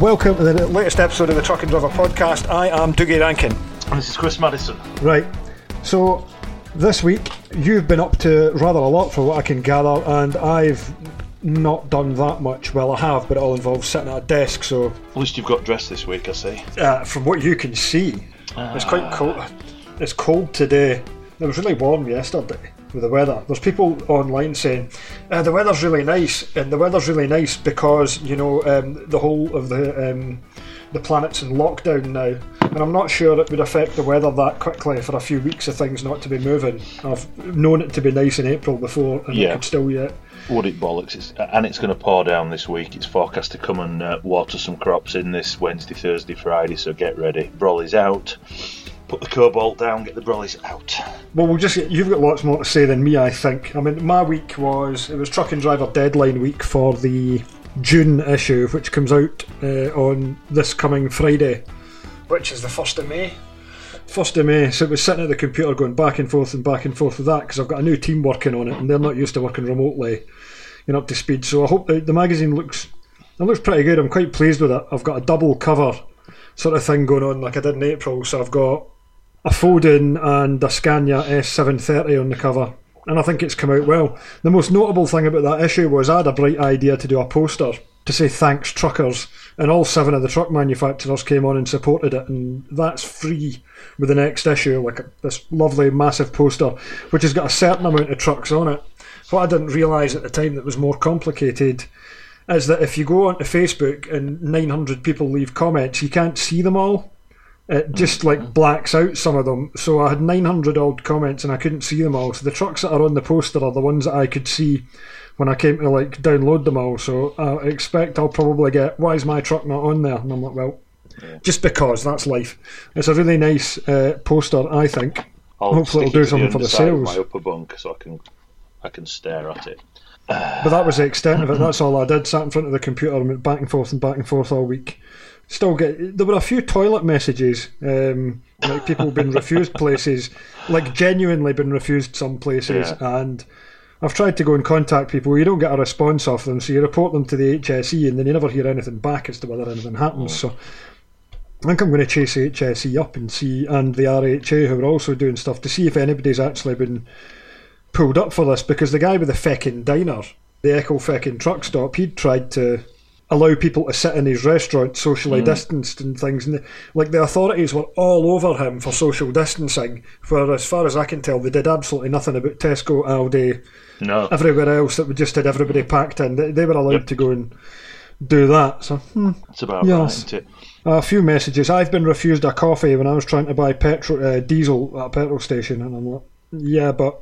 Welcome to the latest episode of the Truck and Driver podcast. I am Dougie Rankine. And this is Chris Maddison. Right, so this week you've been up to rather a lot for what I can gather, and I've not done that much. Well, I have, but it all involves sitting at a desk, so At least you've got dressed this week, I see. uh, from what you can see, it's quite cold. It's cold today. It was really warm yesterday with the weather. There's people online saying uh, the weather's really nice, and the weather's really nice because you know um, the whole of the um, the planet's in lockdown now, and I'm not sure it would affect the weather that quickly for a few weeks of things not to be moving. I've known it to be nice in April before, and Yeah. it could still yet. Would it bollocks? It's, and it's going to pour down this week. It's forecast to come and uh, water some crops in this Wednesday, Thursday, Friday, so get ready. Brolly's out. Put the cobalt down, get the brollies out. Well, we'll just you've got lots more to say than me, I think. I mean, my week was it was truck and driver deadline week for the June issue, which comes out uh, on this coming Friday, which is the first of May. First of May, so it was sitting at the computer going back and forth and back and forth with that because I've got a new team working on it and they're not used to working remotely, know, up to speed. So I hope the, the magazine looks it looks pretty good. I'm quite pleased with it. I've got a double cover sort of thing going on like I did in April. So I've got a Foden and a Scania S730 on the cover, and I think it's come out well. The most notable thing about that issue was I had a bright idea to do a poster to say thanks truckers, and all seven of the truck manufacturers came on and supported it, and that's free with the next issue, like this lovely massive poster, which has got a certain amount of trucks on it. What I didn't realise at the time that was more complicated is that if you go onto Facebook and 900 people leave comments, you can't see them all it just like blacks out some of them. So I had 900 odd comments and I couldn't see them all. So the trucks that are on the poster are the ones that I could see when I came to like download them all. So I expect I'll probably get why is my truck not on there? And I'm like, well, just because that's life. It's a really nice uh, poster, I think. I'll Hopefully it'll do something for the underside of sales. My upper bunk, so I can I can stare at it. But that was the extent of it. That's all I did. Sat in front of the computer and went back and forth and back and forth all week. Still get. There were a few toilet messages, um, like people been refused places, like genuinely been refused some places, and I've tried to go and contact people. You don't get a response off them, so you report them to the HSE, and then you never hear anything back as to whether anything happens. So. I think I'm going to chase the HSE up and see, and the RHA who are also doing stuff to see if anybody's actually been pulled up for this because the guy with the feckin' diner, the Echo feckin' truck stop, he'd tried to allow people to sit in his restaurant socially distanced and things. And the, like the authorities were all over him for social distancing, where as far as I can tell, they did absolutely nothing about Tesco, Aldi, No, everywhere else that would just had everybody packed in. They, they were allowed Yep. to go and do that. So hmm, it's about Yes. right, it? a few messages. I've been refused a coffee when I was trying to buy petrol uh, diesel at a petrol station, and I'm like, yeah, but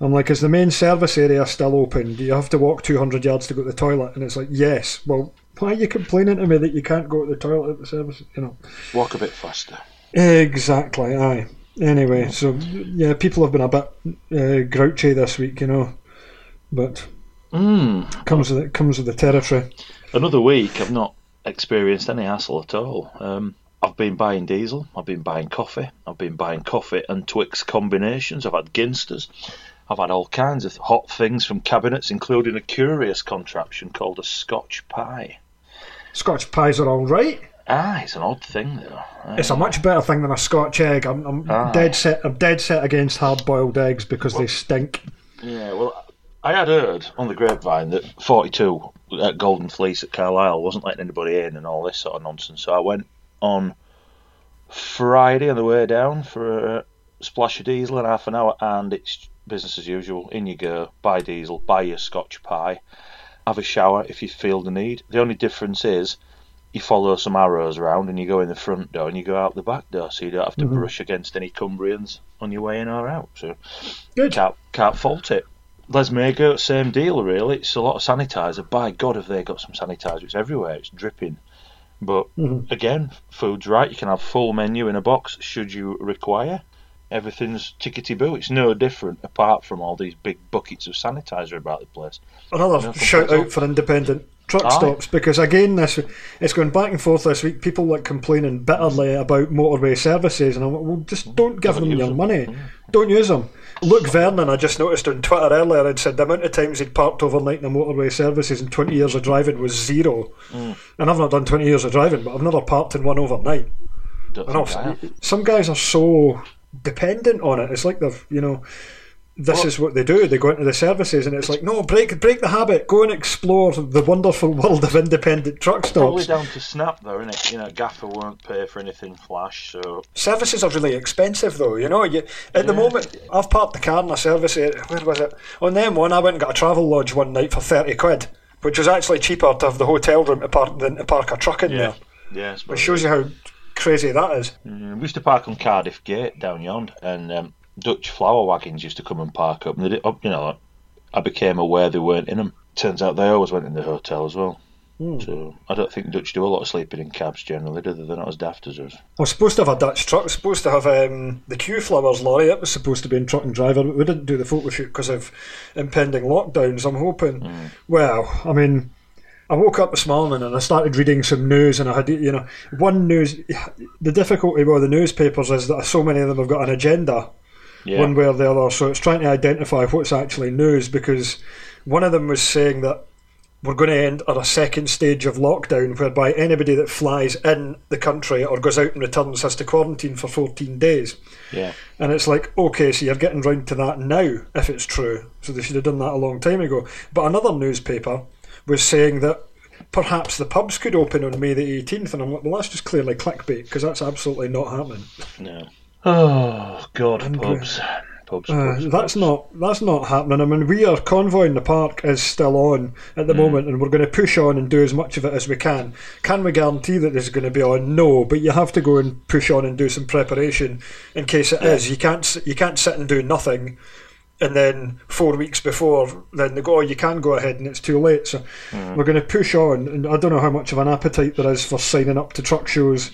I'm like, is the main service area still open? Do you have to walk 200 yards to go to the toilet? And it's like, yes. Well, why are you complaining to me that you can't go to the toilet at the service? You know, Walk a bit faster. exactly. Aye. Anyway, so yeah, people have been a bit uh, grouchy this week, you know, but Mm. comes with it comes with the territory. Another week, I've not experienced any hassle at all. Um, I've been buying diesel, I've been buying coffee, I've been buying coffee and Twix combinations, I've had Ginsters, I've had all kinds of hot things from cabinets, including a curious contraption called a Scotch pie. Scotch pies are all right. Ah, it's an odd thing though. Uh, It's a much better thing than a Scotch egg. I'm, I'm Aye. dead set. I'm dead set against hard-boiled eggs because they stink. Yeah, well, I had heard on the grapevine that 42 at Golden Fleece at Carlisle wasn't letting anybody in and all this sort of nonsense. So I went on Friday on the way down for a splash of diesel in half an hour, and it's business as usual. In you go, buy diesel, buy your Scotch pie, have a shower if you feel the need. The only difference is you follow some arrows around and you go in the front door and you go out the back door, so you don't have to brush against any Cumbrians on your way in or out. So Good. can't can't fault it. Lesmahagow, same deal really. It's a lot of sanitizer. By God, have they got some sanitizer? It's everywhere. It's dripping. But Mhm. again, food's right. You can have full menu in a box should you require. Everything's tickety boo. It's no different apart from all these big buckets of sanitizer about the place. Another Yeah, shout out for independent truck Aye. stops because again, this it's going back and forth this week. People like complaining bitterly about motorway services, and I'm like, well, just don't give them your them. money. Don't use them. Luke Vernon, I just noticed on Twitter earlier, had said the amount of times he'd parked overnight in the motorway services in 20 years of driving was zero. Mm. And I've not done 20 years of driving, but I've never parked in one overnight. Don't I know, think I have. some guys are so dependent on it. It's like they've, you know, this Well- is what they do. They go into the services and it's like, no, break break the habit. Go and explore the wonderful world of independent truck stops. Probably down to Snap though, isn't it? You know, Gaffer won't pay for anything flash, so Services are really expensive, though. You know, you, at the moment, I've parked the car in a service area. Where was it? On the M1, I went and got a Travelodge one night for 30 quid, which was actually cheaper to have the hotel room to park than to park a truck in yeah, there. yeah. It shows you how crazy that is. Mm, we used to park on Cardiff Gate down yonder, and um, Dutch flower wagons used to come and park up. And did, you know, I became aware they weren't in them. Turns out they always went in the hotel as well. Hmm. So I don't think Dutch do a lot of sleeping in cabs generally, do they? They're not as daft as us. I was supposed to have a Dutch truck. I was supposed to have um, the Q Flowers lorry. It was supposed to be in truck and driver, but we didn't do the photo shoot because of impending lockdowns. I'm hoping. Well, I mean, I woke up this morning and I started reading some news, and I had, you know, one news. The difficulty with the newspapers is that so many of them have got an agenda, Yeah, one way or the other. So it's trying to identify what's actually news because one of them was saying that we're going to end at a second stage of lockdown whereby anybody that flies in the country or goes out and returns has to quarantine for 14 days. yeah, And it's like, okay, so you're getting round to that now, if it's true. So they should have done that a long time ago. But another newspaper was saying that perhaps the pubs could open on May the 18th. And I'm like, well, that's just clearly clickbait because that's absolutely not happening. no. Oh God, And, uh, pubs, pubs, Uh, pubs. that's pubs. not that's not happening. I mean, we are convoying the park is still on at the moment, and we're going to push on and do as much of it as we can. Can we guarantee that this is going to be on? No, but you have to go and push on and do some preparation in case it is. You can't you can't sit and do nothing, and then four weeks before then they go, oh, you can go ahead, and it's too late. So we're going to push on, and I don't know how much of an appetite there is for signing up to truck shows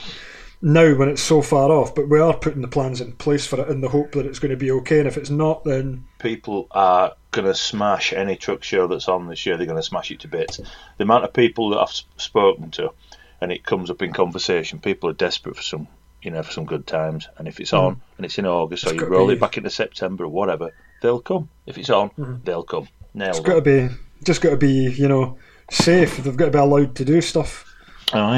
now when it's so far off, but we are putting the plans in place for it in the hope that it's going to be okay. And if it's not, then people are going to smash any truck show that's on this year. They're going to smash it to bits. The amount of people that I've spoken to, and it comes up in conversation, people are desperate for some, you know, for some good times. And if it's on and it's in August, or Mm. You roll be- it back into September or whatever, they'll come. If it's on, they'll come. Nail Mm-hmm. it's got to be just got to be you know safe. They've got to be allowed to do stuff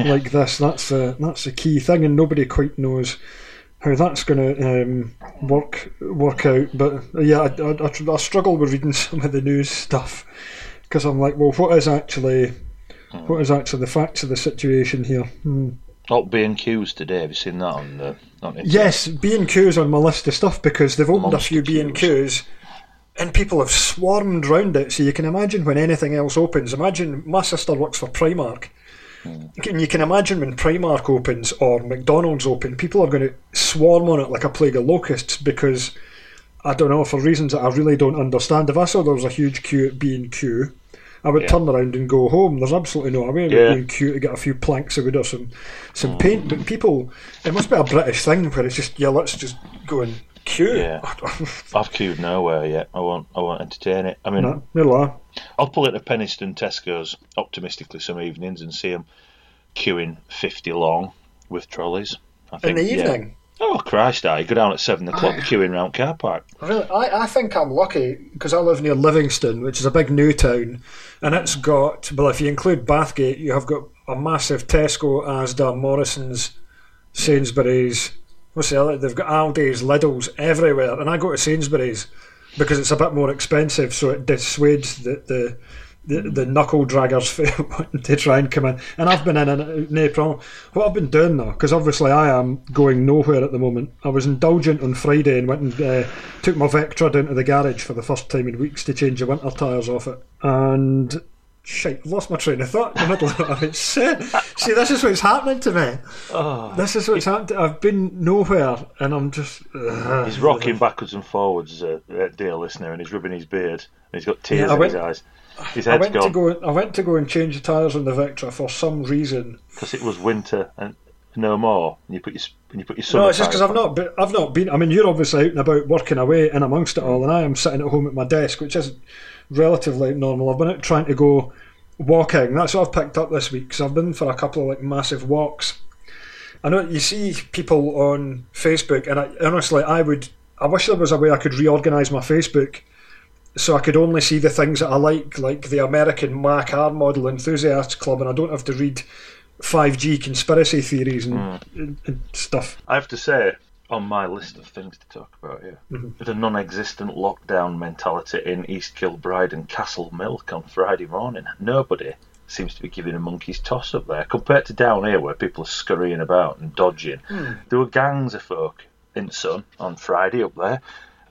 like this. That's the that's the key thing, and nobody quite knows how that's going to um, work work out. But yeah, I, I, I, struggle with reading some of the news stuff because I'm like, well, what is actually what is actually the facts of the situation here? Hmm. Oh, B and Q's today. Have you seen that on the? Yes, B and Q's on my list of stuff because they've opened a few B and Q's, and people have swarmed round it. So you can imagine when anything else opens. Imagine my sister works for Primark. And you can imagine when Primark opens or McDonald's open, people are going to swarm on it like a plague of locusts because I don't know for reasons that I really don't understand. If I saw there was a huge queue at B and Q, I would Yeah. turn around and go home. There's absolutely no way Yeah. yeah. B and Q to get a few planks of wood or some some paint. But people, it must be a British thing where it's just yeah, let's just go and queue. Yeah. I've queued nowhere yet. I won't. I won't entertain it. I mean, no, no. I'll pull into Penistone Tesco's optimistically some evenings and see them queuing 50 long with trolleys. I think, in the yeah. Oh, Christ, I go down at 7 o'clock queuing round car park. Really, I, I think I'm lucky because I live near Livingston, which is a big new town, and it's got well, if you include Bathgate, you have got a massive Tesco, Asda, Morrison's, Sainsbury's. What's the other? They've got Aldi's, Lidl's everywhere, and I go to Sainsbury's because it's a bit more expensive, so it dissuades the the. The, the knuckle draggers to try and come in, and I've been in and out, no problem. What I've been doing though, because obviously I am going nowhere at the moment. I was indulgent on Friday and went and uh, took my Vectra down to the garage for the first time in weeks to change the winter tyres off it. And shite, I've lost my train of thought in the middle of it. See, see, this is what's happening to me. Oh, This is what's happened. I've been nowhere, and I'm just. Uh, he's rocking backwards and forwards, uh, uh, dear listener, and he's rubbing his beard, and he's got tears Yeah, in went- his eyes. His I head's went to go. I went to go and change the tyres on the Vectra for some reason. because it was winter and no more. And you put your and you put your No, it's just because I've not been. I've not been. I mean, you're obviously out and about working away and amongst it all, and I am sitting at home at my desk, which is relatively normal. I've been out trying to go walking. That's what I've picked up this week because I've been for a couple of like massive walks. I know you see people on Facebook, and I, honestly, I would I wish there was a way I could reorganise my Facebook so I could only see the things that I like, like the American Mack R model enthusiasts club, and I don't have to read 5G conspiracy theories and, Mm. and, and stuff. I have to say, on my list of things to talk about here, Mhm. the non-existent lockdown mentality in East Kilbride and Castlemilk on Friday morning. Nobody seems to be giving a monkey's toss up there compared to down here where people are scurrying about and dodging. There were gangs of folk in the sun on Friday up there.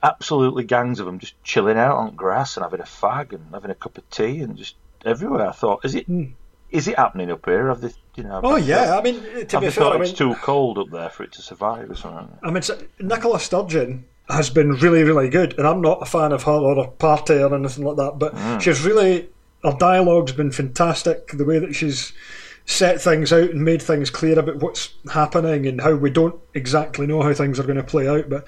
Absolutely gangs of them just chilling out on grass and having a fag and having a cup of tea and just everywhere. I thought, is it is it happening up here? Have they, you know? Oh yeah, thought- I mean to be fair, thought I it's too cold up there for it to survive or something? I mean Nicola Sturgeon has been really really good, and I'm not a fan of her or her party or anything like that, but Mm. she's really her dialogue's been fantastic. The way that she's set things out and made things clear about what's happening and how we don't exactly know how things are going to play out, but.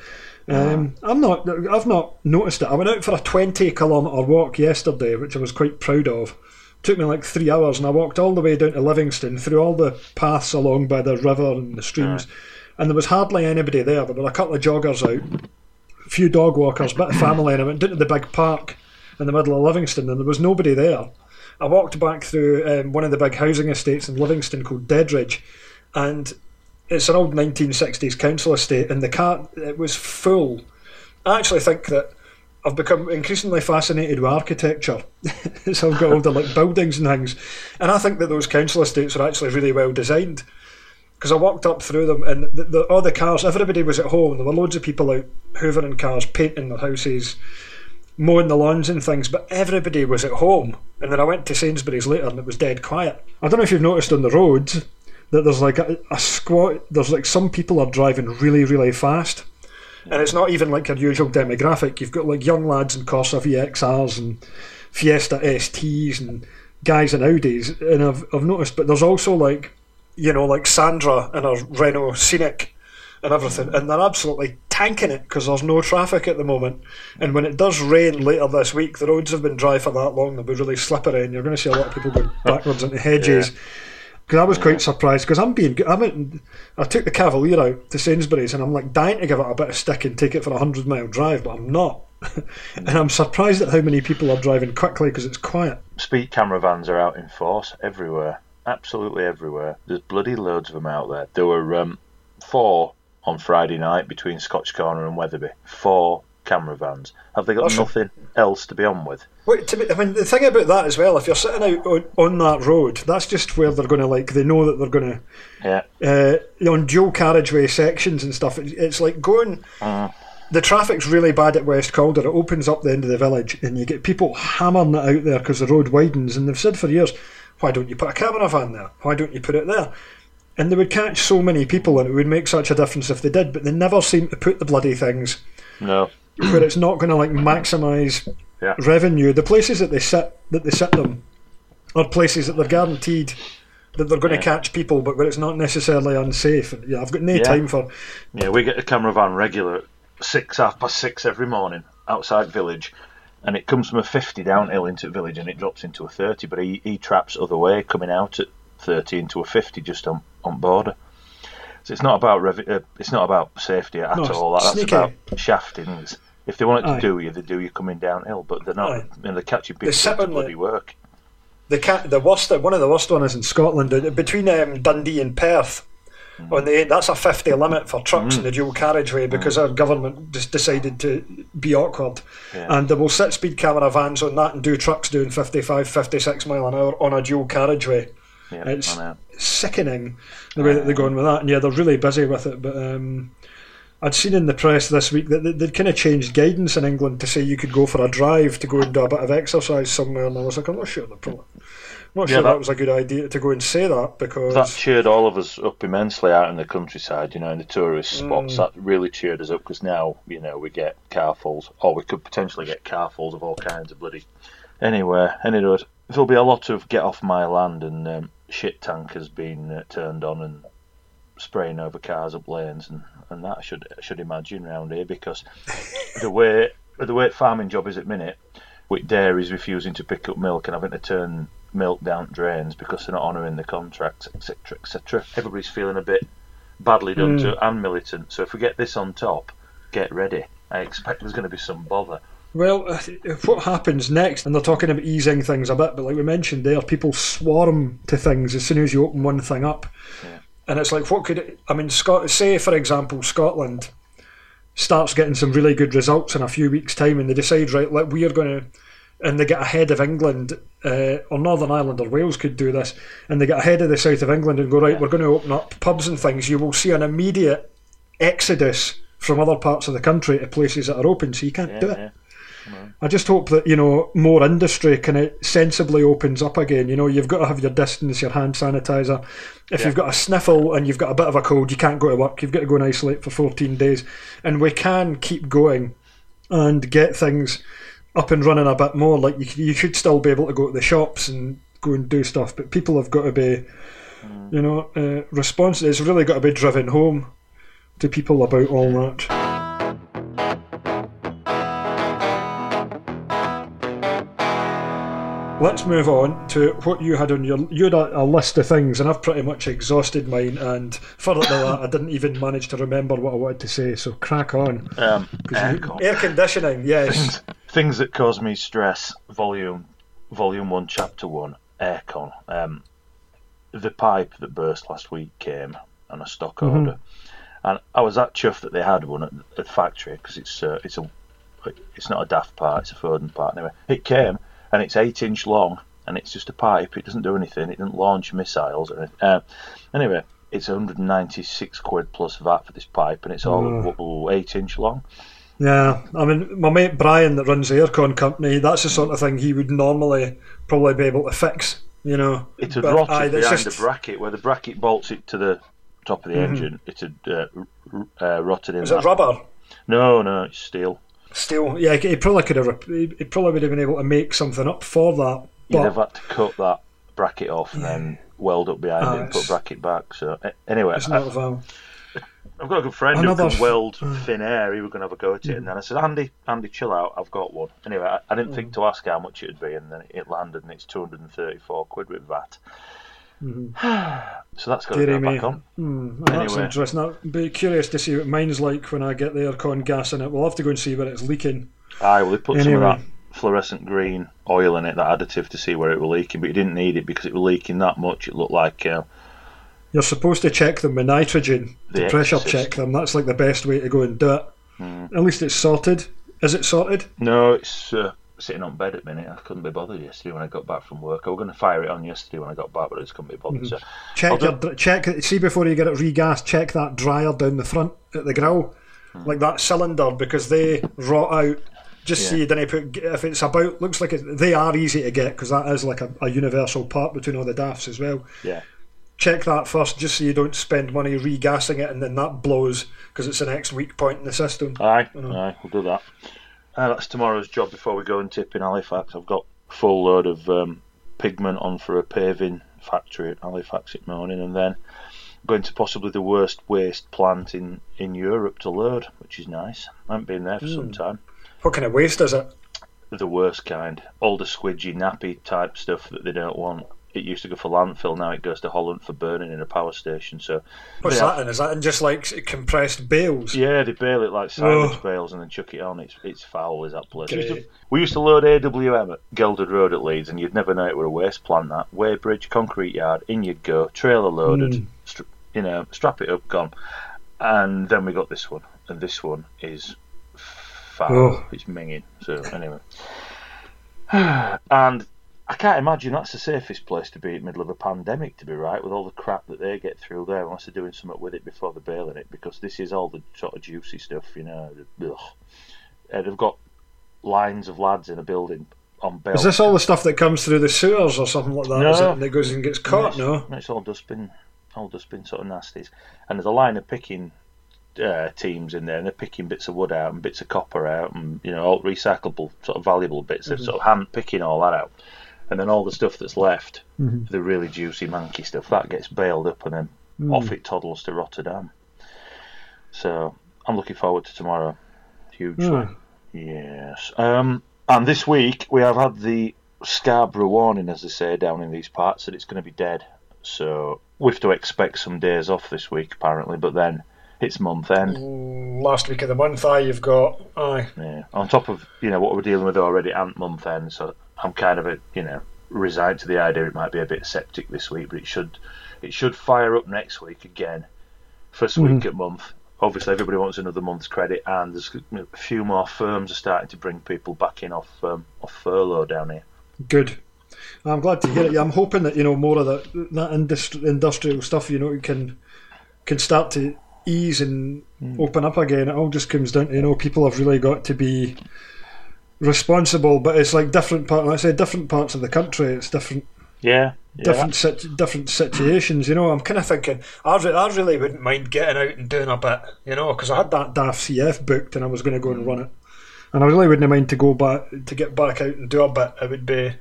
Um, I'm not. I've not noticed it. I went out for a 20 kilometre walk yesterday, which I was quite proud of. took me like three hours, and I walked all the way down to Livingston through all the paths along by the river and the streams, and there was hardly anybody there. There were a couple of joggers out, a few dog walkers, bit of family, and I went down to the big park in the middle of Livingston, and there was nobody there. I walked back through um, one of the big housing estates in Livingston called Dedridge, and it's an old 1960s council estate, and the car it was full. I actually think that I've become increasingly fascinated with architecture. so I've got the like buildings and things, and I think that those council estates are actually really well designed. Because I walked up through them, and the, the, all the cars, everybody was at home. There were loads of people out hoovering cars, painting their houses, mowing the lawns and things, but everybody was at home. And then I went to Sainsbury's later, and it was dead quiet. I don't know if you've noticed on the roads that there's like a, a squad. There's like some people are driving really, really fast, and it's not even like your usual demographic. You've got like young lads in Corsa VXRs and Fiesta STs and guys in Audis, and I've I've noticed. But there's also like, you know, like Sandra and her Renault Scenic and everything, and they're absolutely tanking it because there's no traffic at the moment. And when it does rain later this week, the roads have been dry for that long; they'll be really slippery, and you're going to see a lot of people go backwards into hedges. Because I was quite surprised because I'm being I I took the Cavalier out to Sainsbury's and I'm like dying to give it a bit of stick and take it for a hundred mile drive, but I'm not. and I'm surprised at how many people are driving quickly because it's quiet. Speed camera vans are out in force everywhere, absolutely everywhere. There's bloody loads of them out there. There were um, four on Friday night between Scotch Corner and Wetherby. Four camera vans. Have they got That's- nothing else to be on with? Wait, to me, I mean, the thing about that as well, if you're sitting out on, on that road, that's just where they're going to like. They know that they're going Yeah, to uh, on dual carriageway sections and stuff. It, it's like going. Uh. The traffic's really bad at West Calder. It opens up the end of the village, and you get people hammering it out there because the road widens. And they've said for years, "Why don't you put a camera van there? Why don't you put it there?" And they would catch so many people, and it would make such a difference if they did. But they never seem to put the bloody things no, where it's not going to like maximise Yeah. revenue. The places that they sit that they sit them are places that they're guaranteed that they're going Yeah. to catch people, but where it's not necessarily unsafe. Yeah, I've got no Yeah. time for. Yeah, we get a camera van regular at six, half past six every morning outside village, and it comes from a 50 downhill into village and it drops into a 30, but he, he traps other way, coming out at 30 into a 50 just on, on border. So it's not about rev- uh, it's not about safety at No, all. That's sneaky. about shafting. It's- If they want it to Aye. do you, they do you coming downhill, but they're not. Aye. You know, They to on the- bloody work. The cat, the worst, one of the worst ones is in Scotland, uh, between um, Dundee and Perth. On the that's a fifty limit for trucks in the dual carriageway because our government just decided to be awkward, Yeah. and they will set speed camera vans on that and do trucks doing 55, 56 mile an hour on a dual carriageway. Yeah, It's sickening the way that they're going with that, and yeah, they're really busy with it. But um, I'd seen in the press this week that they- they'd kind of changed guidance in England to say you could go for a drive to go and do a bit of exercise somewhere, and I was like, I'm not sure they're probably. I'm not Yeah, sure that, that- was a good idea to go and say that because That cheered all of us up immensely out in the countryside, you know, in the tourist Mm. spots. That really cheered us up because now, you know, we get carfuls, or we could potentially get carfuls of all kinds of bloody. Anyway, anyway, there'll be a lot of get off my land and um, shit tankers being uh, turned on and spraying over cars up lanes and, and that I should I should imagine round here because the way the way farming job is at minute, with dairies refusing to pick up milk and having to turn milk down drains because they're not honouring the contracts, etc., etc. Everybody's feeling a bit badly done to and militant. So if we get this on top, get ready. I expect there's going to be some bother. Well, uh, what happens next? And they're talking about easing things a bit, but like we mentioned there, people swarm to things as soon as you open one thing up. Yeah. And it's like, what could it, I mean, Scot, say for example, Scotland starts getting some really good results in a few weeks' time, and they decide, right, like we are going to, and they get ahead of England, uh, or Northern Ireland or Wales could do this, and they get ahead of the south of England and go, right, we're going to open up pubs and things. You will see an immediate exodus from other parts of the country to places that are open, so you can't Yeah, do it. yeah. I just hope that you know more industry kind of sensibly opens up again. You know, you've got to have your distance, your hand sanitizer. If Yeah. you've got a sniffle and you've got a bit of a cold, you can't go to work. You've got to go and isolate for 14 days, and we can keep going and get things up and running a bit more. Like you, you should still be able to go to the shops and go and do stuff, but people have got to be, you know, uh, responsive. It's really got to be driven home to people about all that. Let's move on to what you had on your. You had a, a list of things, and I've pretty much exhausted mine. And further to that, I didn't even manage to remember what I wanted to say. So crack on. Um, 'Cause you- air conditioning, yes. Things that cause me stress. Volume, volume one, chapter one. Aircon. Um, the pipe that burst last week came on a stock Mm-hmm. order, and I was that chuffed that they had one at, at the factory because it's uh, it's a it's not a daft part, it's a Foden part. Anyway, it came and it's eight inch long and it's just a pipe. It doesn't do anything. It doesn't launch missiles or anything. Uh, anyway, it's 196 quid plus VAT for this pipe, and it's all eight inch long. Yeah, I mean, my mate Brian that runs the aircon company, that's the sort of thing he would normally probably be able to fix, you know. it's But, rotted aye, behind just- the bracket where the bracket bolts it to the top of the engine. It had uh, uh, rotted in. Is that. it rubber? No, no, it's steel. Steel? Yeah, he probably could have. He probably would have been able to make something up for that. You'd have had to cut that bracket off and then weld up behind Ah, it and put bracket back. So anyway, it's not. I've got a good friend Another who can weld thin air. He was going to have a go at it, and then I said, "Andy, Andy, chill out. I've got one." Anyway, I, I didn't think to ask how much it'd be, and then it landed, and it's two hundred and thirty-four quid with VAT. so that's got to go back on. Hmm, well, that's Anyway. interesting. I'd be curious to see what mine's like when I get the aircon gas in it. We'll have to go and see where it's leaking. Aye, well, they put some of that fluorescent green oil in it, that additive, to see where it was leaking, but you didn't need it because it was leaking that much. It looked like uh, You're supposed to check them with nitrogen, to pressure Exorcist. check them. That's like the best way to go and do it. Hmm. At least it's sorted. Is it sorted? no, it's uh, sitting on bed at the minute. I couldn't be bothered yesterday when I got back from work. I was going to fire it on yesterday when I got back, but I just couldn't be bothered. So Check your do- check. See before you get it regassed. Check that dryer down the front at the grill, Hmm. like that cylinder, because they rot out. Just so Yeah. you didn't put if it's about looks like it, they are easy to get because that is like a, a universal part between all the DAFs as well. yeah, Check that first, just so you don't spend money regassing it and then that blows because it's the next weak point in the system. aye, aye, we'll do that. Uh, that's tomorrow's job before we go and tip in Halifax. I've got a full load of um, pigment on for a paving factory at Halifax at morning, and then going to possibly the worst waste plant in, in Europe to load, which is nice. I haven't been there for some time. What kind of waste is it? The worst kind, all the squidgy, nappy type stuff that they don't want. It used to go for landfill, now it goes to Holland for burning in a power station. So, What's Yeah. that in? Is that in just like compressed bales? yeah, they bale it like silage Oh. bales and then chuck it on. It's it's foul, as that place? We used, to, we used to load AWM at Gelderd Road at Leeds, and you'd never know it were a waste plant. That Weybridge concrete yard, in you'd go, trailer loaded, Mm. you know, strap it up, gone. And then we got this one, and this one is foul. Oh. It's minging. So anyway, and I can't imagine that's the safest place to be in the middle of a pandemic, to be right, with all the crap that they get through there, unless they're doing something with it before they're bailing it, because this is all the sort of juicy stuff, you know. ugh. Uh, they've got lines of lads in a building on bail. Is this all the stuff that comes through the sewers or something like that? No. Is it, and it goes and gets caught? No. It's all dustbin, all dustbin sort of nasties. And there's a line of picking uh, teams in there, and they're picking bits of wood out and bits of copper out, and you know, all recyclable, sort of valuable bits. They're sort of hand picking all that out, and then all the stuff that's left, the really juicy, manky stuff, that gets bailed up, and then off it toddles to Rotterdam. So I'm looking forward to tomorrow, hugely. Hmm. Yes. Um, and this week we have had the Scarborough warning, as they say down in these parts, that it's going to be dead. So we have to expect some days off this week, apparently. But then it's month end. Last week of the month, aye, you've got aye. Yeah. On top of you know what we're dealing with already and month end, so I'm kind of a you know resigned to the idea it might be a bit septic this week, but it should it should fire up next week again. 1st week Mhm. at month. Obviously, everybody wants another month's credit, and there's a few more firms are starting to bring people back in off um, off furlough down here. Good. I'm glad to hear it. I'm hoping that you know more of that that industri- industrial stuff. You know, can can start to ease and hmm. open up again. It all just comes down to you know people have really got to be responsible. But it's like different part. Like I say different parts of the country. It's different Yeah, yeah. different sit- different situations. You know, I'm kind of thinking I, re- I really wouldn't mind getting out and doing a bit. You know, because I had that DAF CF booked and I was going to go and hmm. run it, and I really wouldn't mind to go back to get back out and do a bit. It would be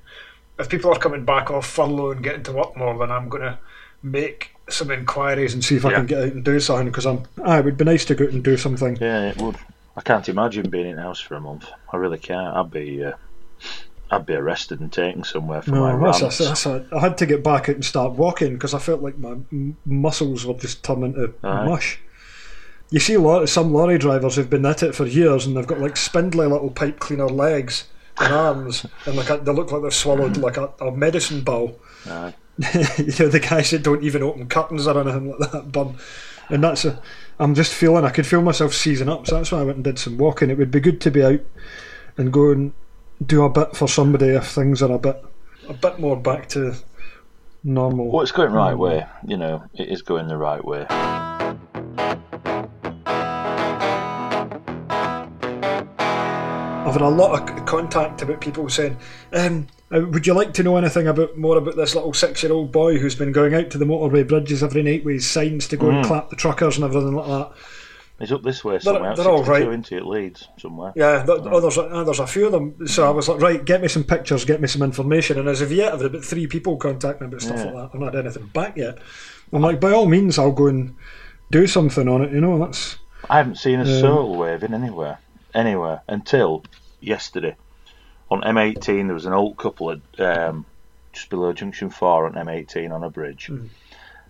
if people are coming back off furlough and getting to work more, then I'm going to make some inquiries and see if I Yeah. can get out and do something because I'm. Ah, it would be nice to go out and do something. Yeah, it would. I can't imagine being in the house for a month. I really can't. I'd be, uh, I'd be arrested and taken somewhere for my No, that's, rants. that's, that's a, I had to get back out and start walking because I felt like my m- muscles were just turning into Aye. mush. You see a lot of some lorry drivers who've been at it for years and they've got like spindly little pipe cleaner legs and arms and like a, they look like they've swallowed like a, a medicine ball. Aye. you know the guys that don't even open curtains or anything like that burn. And that's a, I'm just feeling I could feel myself seizing up, so that's why I went and did some walking. It would be good to be out and go and do a bit for somebody if things are a bit a bit more back to normal. Well, it's going the right way. You know, it is going the right way. I've had a lot of contact about people saying, um, uh, "Would you like to know anything about more about this little six-year-old boy who's been going out to the motorway bridges every night with his signs to go and clap the truckers and everything like that?" He's up this way somewhere. they're all 62 right. into it leads somewhere. Yeah, th- oh, there's, a, uh, there's a few of them. So I was like, right, get me some pictures, get me some information. And as of yet, I've had about three people contact me about stuff Yeah. like that. I've not had anything back yet. I'm like, by all means, I'll go and do something on it. You know, that's I haven't seen a Um, soul waving anywhere, anywhere until yesterday. On M18, there was an old couple at um, just below Junction Four on M18 on a bridge, Hmm.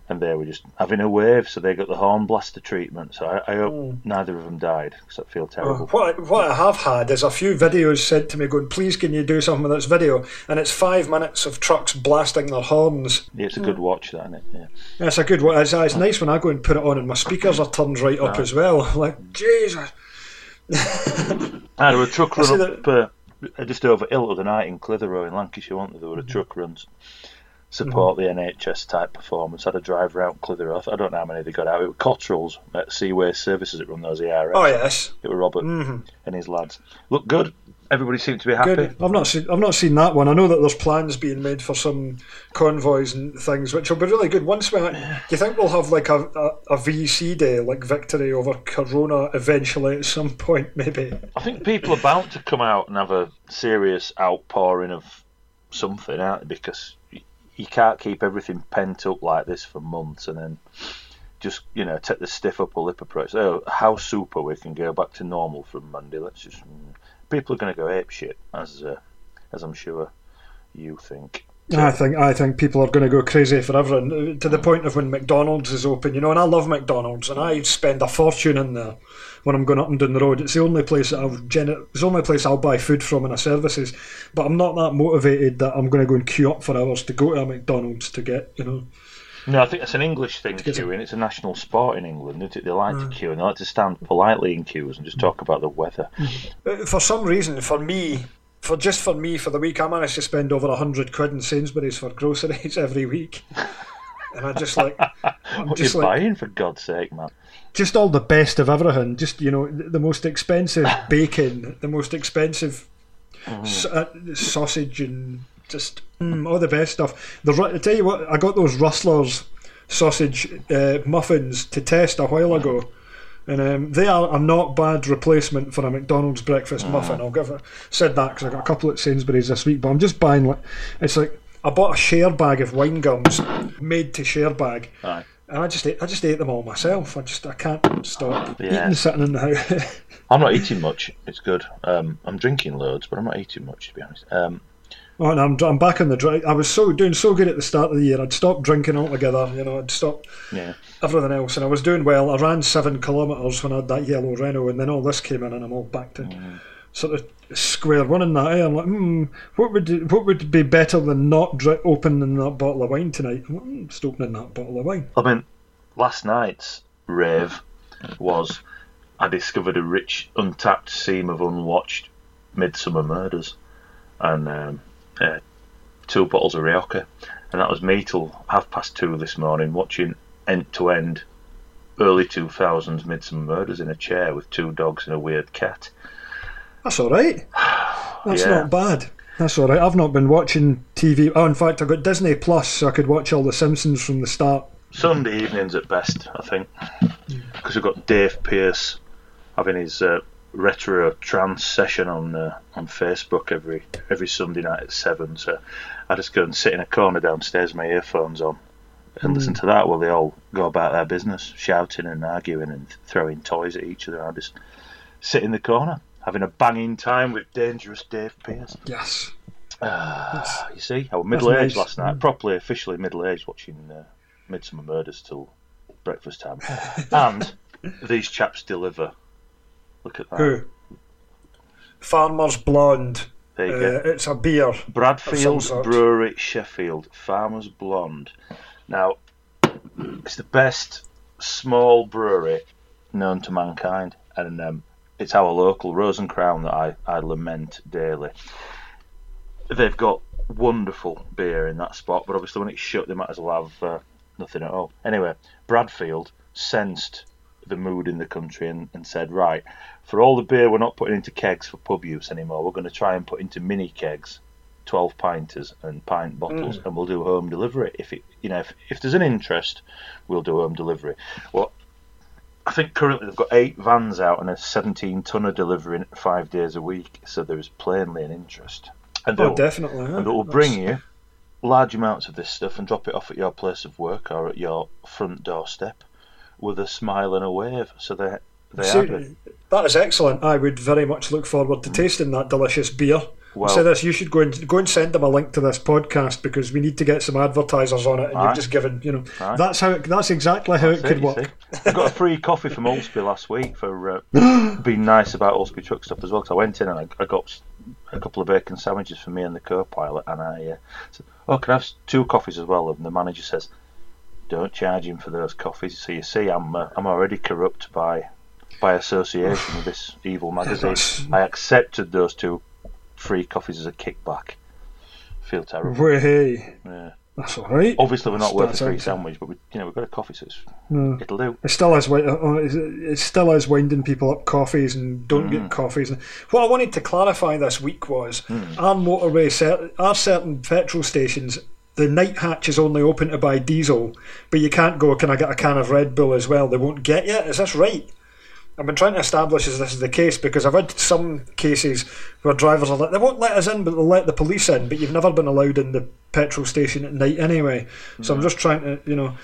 and they were just having a wave. So they got the horn blaster treatment. So I, I hope Hmm. neither of them died because I feel Oh, terrible. what I, what I have had is a few videos sent to me going, please can you do something with this video? And it's five minutes of trucks blasting their horns. Yeah, it's a good watch, that isn't it? Yeah. It's a good one. It's, it's nice when I go and put it on and my speakers are turned right up as well. like, Jesus. Ah, there were a truck I run up just over Hill the night in Clitheroe in Lancashire, wasn't there? There were a Mm-hmm. truck runs support the NHS type performance. Had a driver out in Clitheroe. I don't know how many they got out. It was Cottrell's at Seaway Services that run those ERS. Oh, yes. It was Robert and his lads. Look good. Everybody seemed to be happy. Good. I've not seen. I've not seen that one. I know that there's plans being made for some convoys and things, which will be really good. Once we, do you think we'll have like a, a, a VC day, like victory over Corona, eventually at some point, maybe? I think people are bound to come out and have a serious outpouring of something, aren't they? Because y- you can't keep everything pent up like this for months and then just, you know, take the stiff upper lip approach. Oh, how super we can go back to normal from Monday. Let's just. mm. People are going to go ape shit, as, uh, as I'm sure you think. I think I think people are going to go crazy forever, and uh, to the point of when McDonald's is open. You know, and I love McDonald's, and I spend a fortune in there when I'm going up and down the road. It's the only place that I'll gener- it's the only place I'll buy food from in a services. But I'm not that motivated that I'm going to go and queue up for hours to go to a McDonald's to get you know. No, I think it's an English thing, queuing. It's a national sport in England, isn't it? They like to queue and they like to stand politely in queues and just talk about the weather. Uh, For some reason, for me, for just for me, for the week, I managed to spend over a hundred quid in Sainsbury's for groceries every week, and I just like, I'm What are just you like, buying, for God's sake, man? just all the best of everything. Just you know, the most expensive bacon, the most expensive s- uh, sausage, and just mm, all the best stuff. The I tell you what, I got those Rustlers sausage uh, muffins to test a while ago. And um, they are a not bad replacement for a McDonald's breakfast muffin. I'll give it said that because I got a couple at Sainsbury's this week. But I'm just buying like it's like I bought a share bag of wine gums, made to share bag, Aye. and I just ate, I just ate them all myself. I just I can't stop Yeah. eating sitting in the house. I'm not eating much. It's good. Um, I'm drinking loads, but I'm not eating much to be honest. Um, Oh, and I'm, I'm back on the drive. I was so doing so good at the start of the year. I'd stopped drinking altogether. You know, I'd stopped Yeah. everything else, and I was doing well. I ran seven kilometres when I had that yellow Renault, and then all this came in, and I'm all back to sort of square one in that. Eh? I'm like, hmm, what would what would be better than not dri- opening that bottle of wine tonight? Hmm, just opening that bottle of wine. I mean, last night's rave was I discovered a rich, untapped seam of unwatched Midsomer Murders and um, uh, two bottles of Rioja. And that was me till half past two this morning watching end to end early 2000s Midsomer Murders in a chair with two dogs and a weird cat. That's all right. That's Yeah. not bad. That's all right. I've not been watching TV. Oh, in fact, I got Disney Plus, so I could watch all the Simpsons from the start. Sunday evenings at best, I think, because we've got Dave Pearce having his uh, retro trance session on uh, on Facebook every every Sunday night at seven. So I just go and sit in a corner downstairs, my earphones on, and listen to that while they all go about their business, shouting and arguing and throwing toys at each other. I just sit in the corner, having a banging time with dangerous Dave Pearce. Yes. Ah, you see, I was middle aged nice. last night, properly, officially middle aged, watching uh, Midsomer Murders till breakfast time. and these chaps deliver. Look at that. Who? Farmer's Blonde. There you Uh, go. it's a beer. Bradfield. Brewery, Sheffield, Farmer's Blonde. Now, it's the best small brewery known to mankind, and um, it's our local Rose and Crown that I, I lament daily. They've got wonderful beer in that spot, but obviously when it's shut, they might as well have uh, nothing at all. Anyway, Bradfield sensed the mood in the country and, and said, right, for all the beer we're not putting into kegs for pub use anymore, we're going to try and put into mini kegs 12 pinters and pint bottles mm. and we'll do home delivery if it you know if, if there's an interest we'll do home delivery well I think currently they've got eight vans out and a 17 tonner delivering five days a week so there's plainly an interest and Oh, definitely. huh? and it will bring you large amounts of this stuff and drop it off at your place of work or at your front doorstep with a smile and a wave so they they have it that is excellent. I would very much look forward to tasting that delicious beer. Well- Say this, you should go and go and send them a link to this podcast because we need to get some advertisers on it. And Aye. you've just given, you know, Aye. that's how it, that's exactly how it That's could it, you work. I got a free coffee from Ulsby last week for uh, being nice about Ulsby truck stuff as well. Because I went in and I, I got a couple of bacon sandwiches for me and the co-pilot, and I uh, said, "Oh, can I have two coffees as well?" And the manager says, "Don't charge him for those coffees." So you see, I'm uh, I'm already corrupt by by association with this evil magazine. I accepted those two free coffees as a kickback. Feel terrible. Way, Yeah. that's all right. Obviously, we're not worth a free sandwich, but we, you know, we've got a coffee, so No. it'll do. It still is. uh, It still is winding people up coffees and don't Mm. get coffees. What I wanted to clarify this week was Mm. our motorway, our certain petrol stations, the night hatch is only open to buy diesel, but you can't go. Can I get a can of Red Bull as well? They won't get you. Is this right? I've been trying to establish if this is the case because I've had some cases where drivers are like, they won't let us in, but they'll let the police in. But you've never been allowed in the petrol station at night anyway. So I'm mm. just trying to, you know,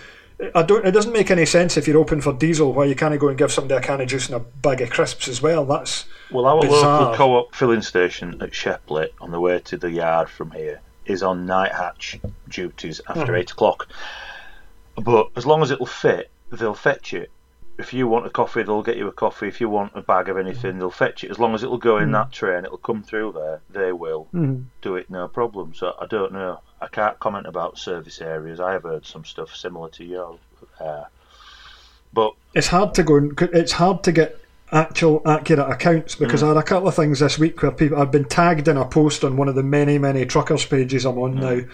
I don't. It doesn't make any sense if you're open for diesel why you can't go and give somebody a can of juice and a bag of crisps as well. That's Well, our Bizarre. local co-op filling station at Shepley, on the way to the yard from here, is on night hatch duties after Mhm. eight o'clock. But as long as it'll fit, they'll fetch it. If you want a coffee, they'll get you a coffee. If you want a bag of anything, they'll fetch it. As long as it'll go in Mm. that train, it'll come through there. They will do it, no problem. So I don't know. I can't comment about service areas. I have heard some stuff similar to yours. Uh, but it's hard to go. And, it's hard to get actual accurate accounts because mm. I had a couple of things this week where people I've been tagged in a post on one of the many many truckers pages I'm on mm. now,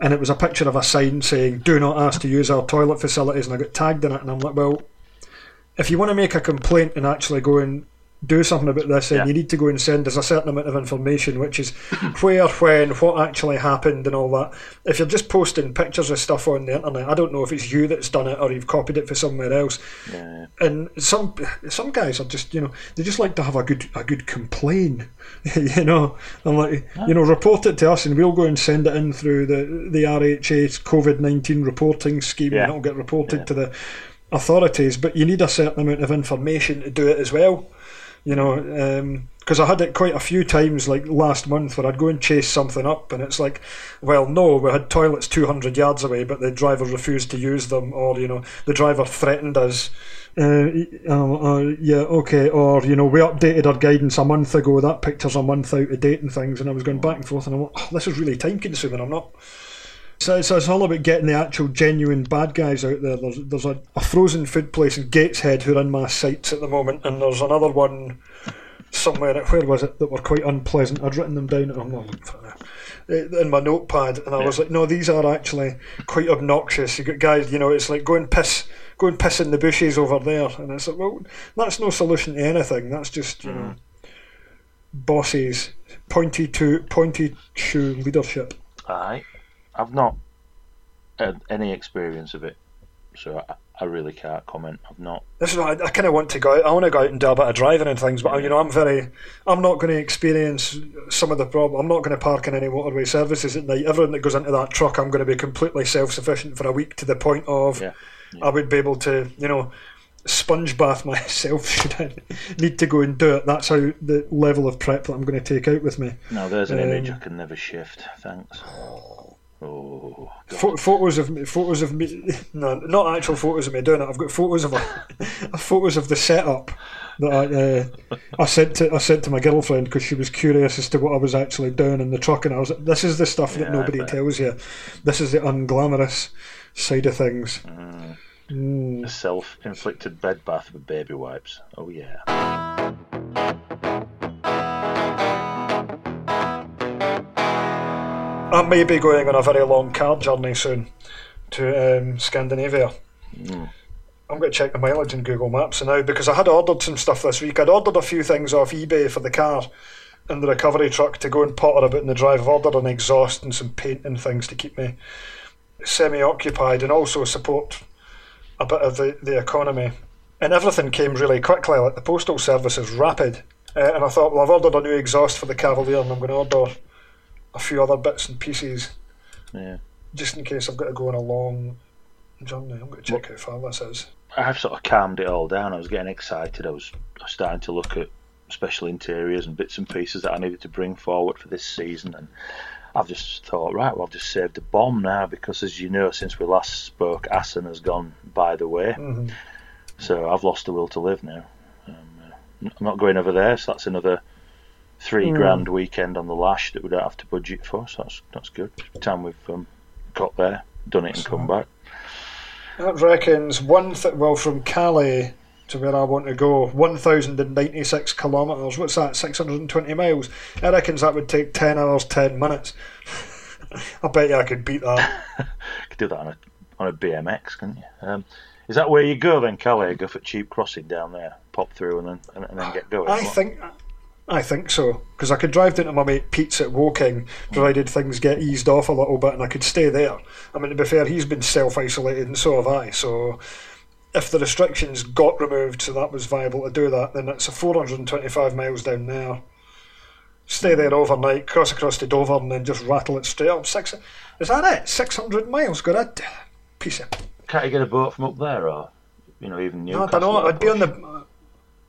and it was a picture of a sign saying "Do not ask to use our toilet facilities," and I got tagged in it, and I'm like, well, if you want to make a complaint and actually go and do something about this, and Yeah. you need to go and send us a certain amount of information, which is where, when, what actually happened, and all that. If you're just posting pictures of stuff on the internet, I don't know if it's you that's done it or you've copied it for somewhere else. yeah, And some some guys are just you know they just like to have a good a good complain, you know. I'm like ah. you know report it to us and we'll go and send it in through the the RHA's COVID nineteen reporting scheme Yeah. and it'll get reported Yeah. to the authorities. But you need a certain amount of information to do it as well. You know, because I had it quite a few times, like last month, where I'd go and chase something up, and it's like, well, no, we had toilets 200 yards away, but the driver refused to use them, or you know, the driver threatened us. Uh, uh, yeah, okay, or you know, we updated our guidance a month ago. That picture's a month out of date and things, and I was going back and forth, and I'm like, oh, this is really time consuming. I'm not. So, so it's all about getting the actual genuine bad guys out there. There's, there's a, a frozen food place in Gateshead who are in my sights at the moment, and there's another one somewhere. Where was it that were quite unpleasant? I'd written them down. I'm not looking for it in my notepad, and I was like, no, these are actually quite obnoxious. You got guys, you know, it's like go and piss, go and piss in the bushes over there, and it's like, well, that's no solution to anything. That's just you know, mm. bosses, pointy to pointy shoe leadership. Aye. I've not had any experience of it, so I, I really can't comment. I've not. This is what I, I kind of want to go out. I want to go out and do a bit of driving and things, but you know, I'm very, I'm not going to experience some of the problem. I'm not going to park in any waterway services at night. Everything that goes into that truck, I'm going to be completely self-sufficient for a week to the point of, Yeah. I would be able to, you know, sponge bath myself should I need to go and do it. That's how the level of prep that I'm going to take out with me. Now there's an image Um, I can never shift. Thanks. Oh. Photos of me, photos of me, no, not actual photos of me doing it. I've got photos of a, photos of the setup that I, uh, I sent to I sent to my girlfriend because she was curious as to what I was actually doing in the truck, and I was like, "This is the stuff Yeah, that nobody tells you. This is the unglamorous side of things." A self-inflicted bed bath with baby wipes. Oh yeah. I may be going on a very long car journey soon to um, Scandinavia. I'm going to check the mileage in Google Maps now because I had ordered some stuff this week. I'd ordered a few things off eBay for the car and the recovery truck to go and potter about in the drive. I've ordered an exhaust and some paint and things to keep me semi occupied and also support a bit of the, the economy. And everything came really quickly, like the postal service is rapid. Uh, and I thought, well, I've ordered a new exhaust for the Cavalier and I'm going to order a few other bits and pieces Yeah. just in case I've got to go on a long journey. I'm going to check how far this is. I've sort of calmed it all down. I was getting excited. I was, starting to look at special interiors and bits and pieces that I needed to bring forward for this season. And I've just thought, right, well, I've just saved a bomb now because, as you know, since we last spoke, Assen has gone by the way. Mhm. So I've lost the will to live now. Um, uh, I'm not going over there, so that's another three grand weekend on the lash that we don't have to budget for. So that's that's good. Time we've um, got there, done it, and come back. That reckons one th- well from Calais to where I want to go, one thousand and ninety six kilometres. What's that? Six hundred and twenty miles. I reckons that would take ten hours, ten minutes. I bet you I could beat that. could do that on a on a BMX, couldn't you? Um, is that where you go then, Calais? Go for cheap crossing down there, pop through, and then and, and then get going. I What? think. I think so because I could drive down to my mate Pete's at Woking, provided things get eased off a little bit, and I could stay there. I mean, to be fair, he's been self isolated, and so have I. So, if the restrictions got removed, so that was viable to do that, then it's a 425 miles down there. Stay there overnight, cross across to Dover, and then just rattle it straight up. Six, is that it? 600 miles? Got a piece of. Can't you get a boat from up there, or you know, even No, I don't know. I'd be on the.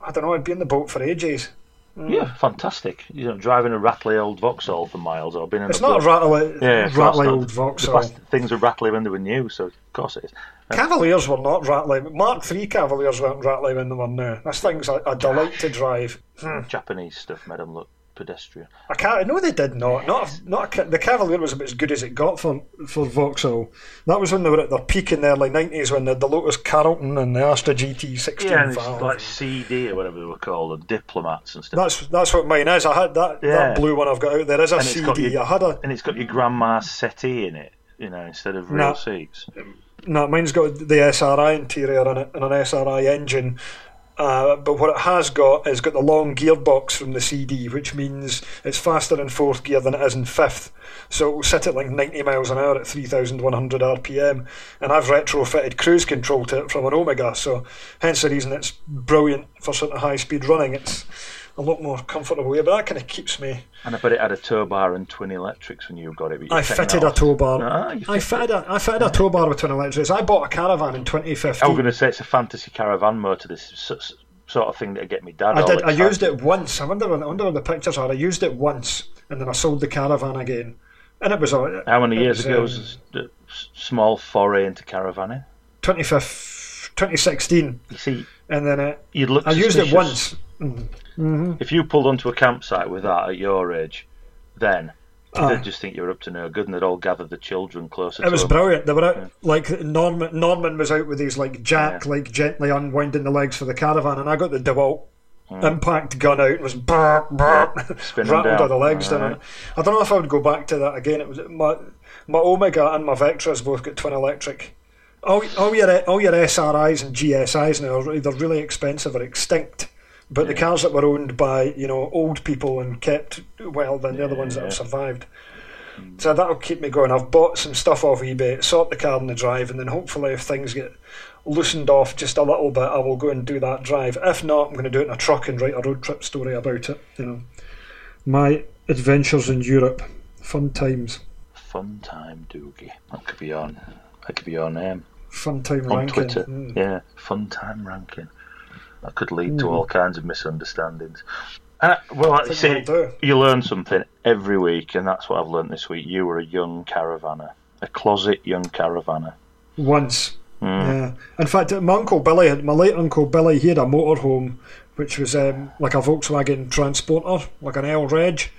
I don't know. I'd be in the boat for ages. Yeah, fantastic. You know, driving a rattly old Vauxhall for miles, or being in It's a not a rattly, Yeah, of course rattly not. old The Vauxhall. best things were rattly when they were new, so of course it is. Uh, Cavaliers were not rattly. Mark III Cavaliers weren't rattly when they were new. This thing's a, a delight to drive. Hmm. Japanese stuff made them look pedestrian. I can't. I know they did not. Not not a, the Cavalier was about as good as it got for for Vauxhall. That was when they were at their peak in the early nineties when the Lotus Carlton and the Astra GT sixteen Yeah, like CD or whatever they were called, and diplomats and stuff. That's that's what mine is. I had that Yeah. that blue one I've got out there is a And CD. your- I had a and it's got your grandma's settee in it, you know, instead of real No. seats. No, mine's got the SRI interior in it and an SRI engine. Uh, but what it has got is got the long gearbox from the CD, which means it's faster in fourth gear than it is in fifth. So it will sit at like 90 miles an hour at 3,100 RPM. And I've retrofitted cruise control to it from an Omega, so hence the reason it's brilliant for sort of high speed running. It's a lot more comfortable, yeah, but that kind of keeps me. And I bet it had a tow bar and twin electrics when you got it. but I fitted a tow bar. Ah, I fitted a, I fitted a tow bar with twin electrics. I bought a caravan in 2015. I 2015. was going to say it's a fantasy caravan motor. This sort of thing that get me dad. I did. I used it once. I wonder. I wonder what the pictures are. I used it once, and then I sold the caravan again, and it was a. How many years was, ago um, was s- small foray into caravanning? 25 2016, You see, and then uh, it, you'd look. I used it once. Mm. If you pulled onto a campsite with that at your age, then Aye. they'd just think you were up to no good, and they'd all gather the children closer It was brilliant. They were out, like Norman. Norman was out with his like jack, like gently unwinding the legs for the caravan, and I got the Dewalt mm. impact gun out and was brr, brr, rattled all down. the legs down. Alright. it. I don't know if I would go back to that again. It was my my Omega and my Vectras both got twin electric. All, all your all your SRIs and GSIs now they're really expensive or extinct. But the cars that were owned by you know old people and kept well, then they're the ones that have survived. Hmm. So that'll keep me going. I've bought some stuff off eBay, sort the car in the drive, and then hopefully if things get loosened off just a little bit, I will go and do that drive. If not, I'm going to do it in a truck and write a road trip story about it. You know, my adventures in Europe, fun times, Fun time Dougie. That could be on. That could be your name fun time on Rankine. Twitter. Mm. Yeah, fun time Rankine. That could lead to all kinds of misunderstandings. And, I- well, like you say, you learn something every week, and that's what I've learned this week. You were a young caravanner, a closet young caravanner. Once, Mm. yeah. In fact, my uncle Billy, my late uncle Billy, he had a motorhome, which was um, like a Volkswagen Transporter, like an L Reg,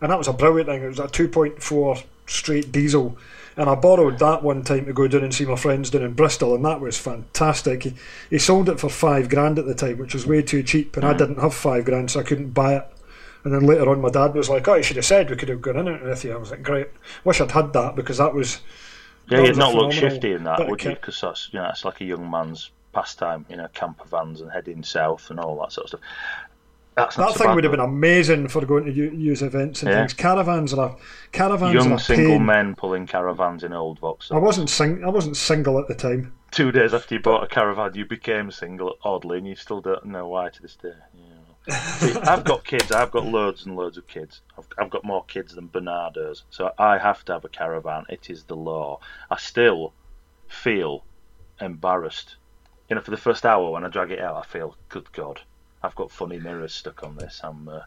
and that was a brilliant thing. It was a 2.4 straight diesel, and I borrowed that one time to go down and see my friends down in Bristol, and that was fantastic. He, he sold it for five grand at the time, which was way too cheap, and I mm. didn't have five grand, so I couldn't buy it. And then later on, my dad was like, "Oh, you should have said we could have gone in it with you." I was like, "Great, wish I'd had that because that was." Yeah, that you'd was not look shifty in that, would you? Because that's you know that's like a young man's pastime, you know, camper vans and heading south and all that sort of stuff. That's That thing would have been amazing for going to use events and Yeah. things. Caravans are a, caravans young are single pain. men pulling caravans in old I wasn't sing- I wasn't single at the time. Two days after you bought a caravan, you became single, oddly, and you still don't know why to this day. Yeah. See, I've got kids. I've got loads and loads of kids. I've, I've got more kids than Barnardo's, so I have to have a caravan. It is the law. I still feel embarrassed. You know, for the first hour when I drag it out, I feel, good God, I've got funny mirrors stuck on this. I'm, uh,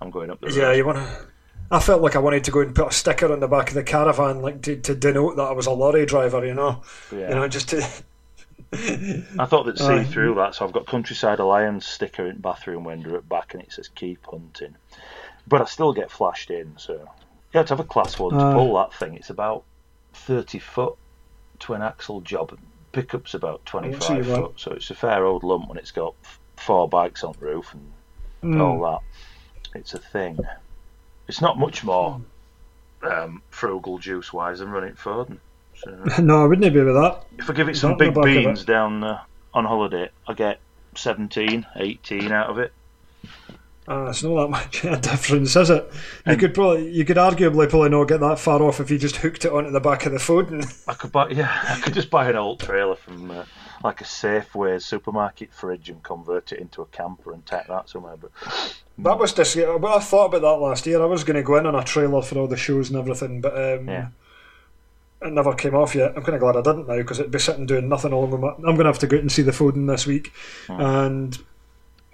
I'm going up the road. Yeah, you want to. I felt like I wanted to go and put a sticker on the back of the caravan, like to, to denote that I was a lorry driver. You know, Yeah. you know, just to. I thought that see through that, so I've got Countryside Alliance sticker in bathroom window at back, and it says "Keep hunting," but I still get flashed in. So you have to have a class one to pull that thing. It's about thirty foot twin axle job. Pickup's about twenty five foot, so it's a fair old lump when it's got four bikes on the roof and Mm. all that. It's a thing. It's not much more um, frugal juice wise than running Foden. So, no, I wouldn't agree with that. if I give it some Not in the big back of it. beans down uh, on holiday, I get 17, 18 out of it. Uh, it's not that much a difference, is it? You And- could probably, you could arguably probably not get that far off if you just hooked it onto the back of the Foden. I could buy, yeah, I could just buy an old trailer from uh, like a Safeway supermarket fridge and convert it into a camper and take that somewhere. But That was dis- well, I thought about that last year. I was going to go in on a trailer for all the shows and everything, but um, Yeah. it never came off yet. I'm kind of glad I didn't now because it'd be sitting doing nothing along with my. I'm going to have to go out and see the Foden this week, and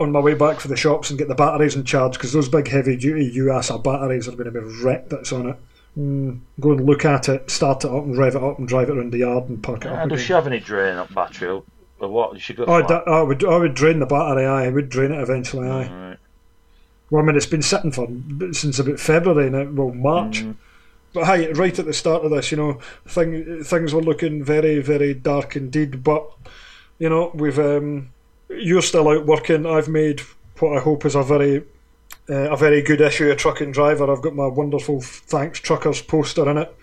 on my way back for the shops and get the batteries in charge because those big heavy duty Yuasa batteries are going to be wrecked that's on it. Mm, go and look at it, start it up and rev it up and drive it around the yard and park it up. does again. she have any drain up battery or, or what? You should go. Oh, I would, I would drain the battery. Aye, I would drain it eventually. Aye. Right. Well, I mean, it's been sitting for since about February now. Well, March. Mm. But hi, right at the start of this, you know, thing, things were looking very, very dark indeed. But you know, we've um, you're still out working. I've made what I hope is a very uh, a very good issue of Truck and Driver. I've got my wonderful thanks truckers poster in it,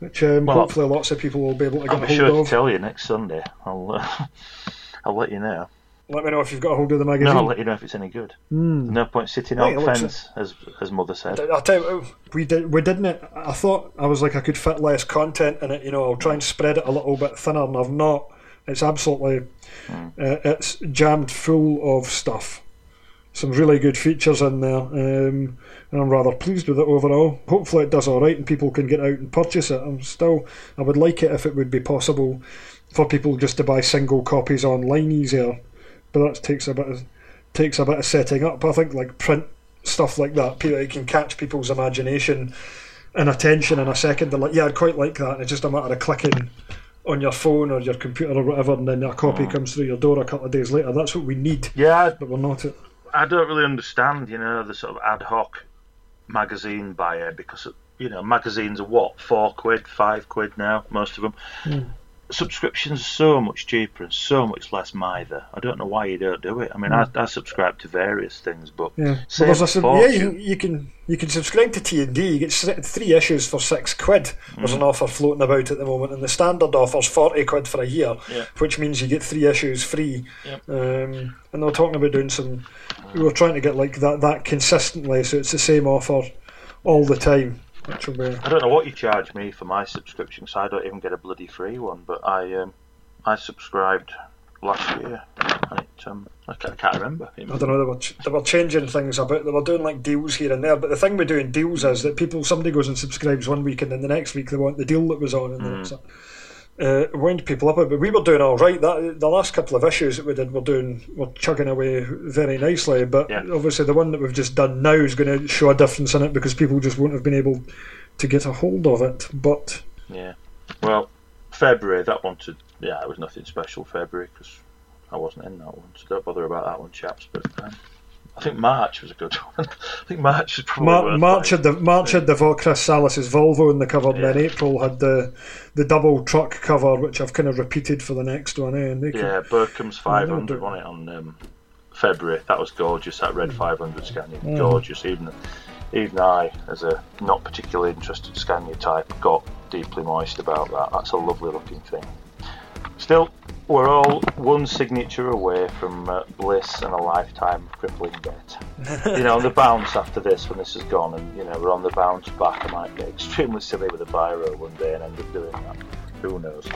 which um, Well, hopefully lots of people will be able to get I'll a be hold sure of. to tell you next Sunday. I'll uh, I'll let you know. Let me know if you've got a hold of the magazine. No. I'll let you know if it's any good. Hmm. No point sitting Right, looks- fence, as as mother said. I'll tell you, we did. We didn't. It. I thought I was like I could fit less content in it. You know, I'll try and spread it a little bit thinner, and I've not. It's absolutely. Uh, it's jammed full of stuff. Some really good features in there, um, and I'm rather pleased with it overall. Hopefully, it does all right, and people can get out and purchase it. I'm still. I would like it if it would be possible for people just to buy single copies online easier, but that takes a bit of takes a bit of setting up. I think like print stuff like that, people it can catch people's imagination and attention in a second. They're like, yeah, I'd quite like that. And it's just a matter of clicking on your phone or your computer or whatever, and then a copy comes through your door a couple of days later. That's what we need. Yeah, but we're not. It. I don't really understand, you know, the sort of ad hoc magazine buyer because you know magazines are what four quid, five quid now, most of them. Mm subscriptions are so much cheaper and so much less mither. I don't know why you don't do it. I mean, mm. I, I subscribe to various things, but yeah, well, a, yeah, you, you, can you can subscribe to T and D. You get three issues for six quid. There's mm. an offer floating about at the moment, and the standard offer's forty quid for a year, yeah. which means you get three issues free. Yep. Um, and they were talking about doing some. We were trying to get like that that consistently, so it's the same offer all the time. I don't know what you charge me for my subscription, so I don't even get a bloody free one. But I um, I subscribed last year, and it, um, I, can't, I can't remember. I don't know. They were, ch- they were changing things about. They were doing like deals here and there. But the thing with doing deals is that people somebody goes and subscribes one week, and then the next week they want the deal that was on, and mm uh, wind people up. But we were doing all right. That the last couple of issues that we did, we're doing, we're chugging away very nicely. But yeah. obviously, the one that we've just done now is going to show a difference in it because people just won't have been able to get a hold of it. But yeah, well, February that one to yeah, it was nothing special February because I wasn't in that one, so don't bother about that one, chaps. But um, I think March was a good one. I think March was probably Mar- March had the March had the Chris Salas's Volvo in the cover, yeah. then April had the the double truck cover, which I've kind of repeated for the next one. Eh? And yeah, Burkham's 500 on it on um, February. That was gorgeous. That red 500 Scania, mm. gorgeous. Even even I, as a not particularly interested Scania type, got deeply moist about that. That's a lovely looking thing. Still, we're all one signature away from uh, bliss and a lifetime of crippling debt. you know, on the bounce after this, when this is gone, and you know we're on the bounce back, I might get extremely silly with a biro one day and end up doing that. Who knows?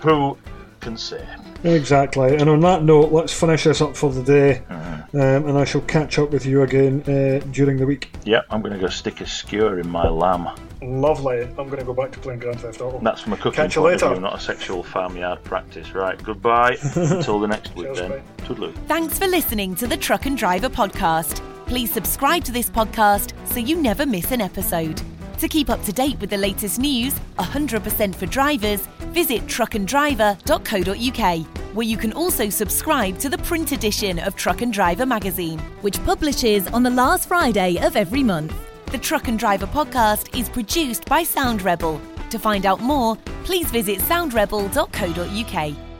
Who can say? Exactly. And on that note, let's finish this up for the day, mm-hmm. um, and I shall catch up with you again uh, during the week. Yeah, I'm going to go stick a skewer in my lamb. Lovely. I'm going to go back to playing Grand Theft Auto. That's from a cooking Catch point of view, not a sexual farmyard practice. Right, goodbye. Until the next week then. Toodaloo. Thanks for listening to the Truck and Driver podcast. Please subscribe to this podcast so you never miss an episode. To keep up to date with the latest news, 100% for drivers, visit truckanddriver.co.uk, where you can also subscribe to the print edition of Truck and Driver magazine, which publishes on the last Friday of every month. The Truck and Driver podcast is produced by Sound Rebel. To find out more, please visit soundrebel.co.uk.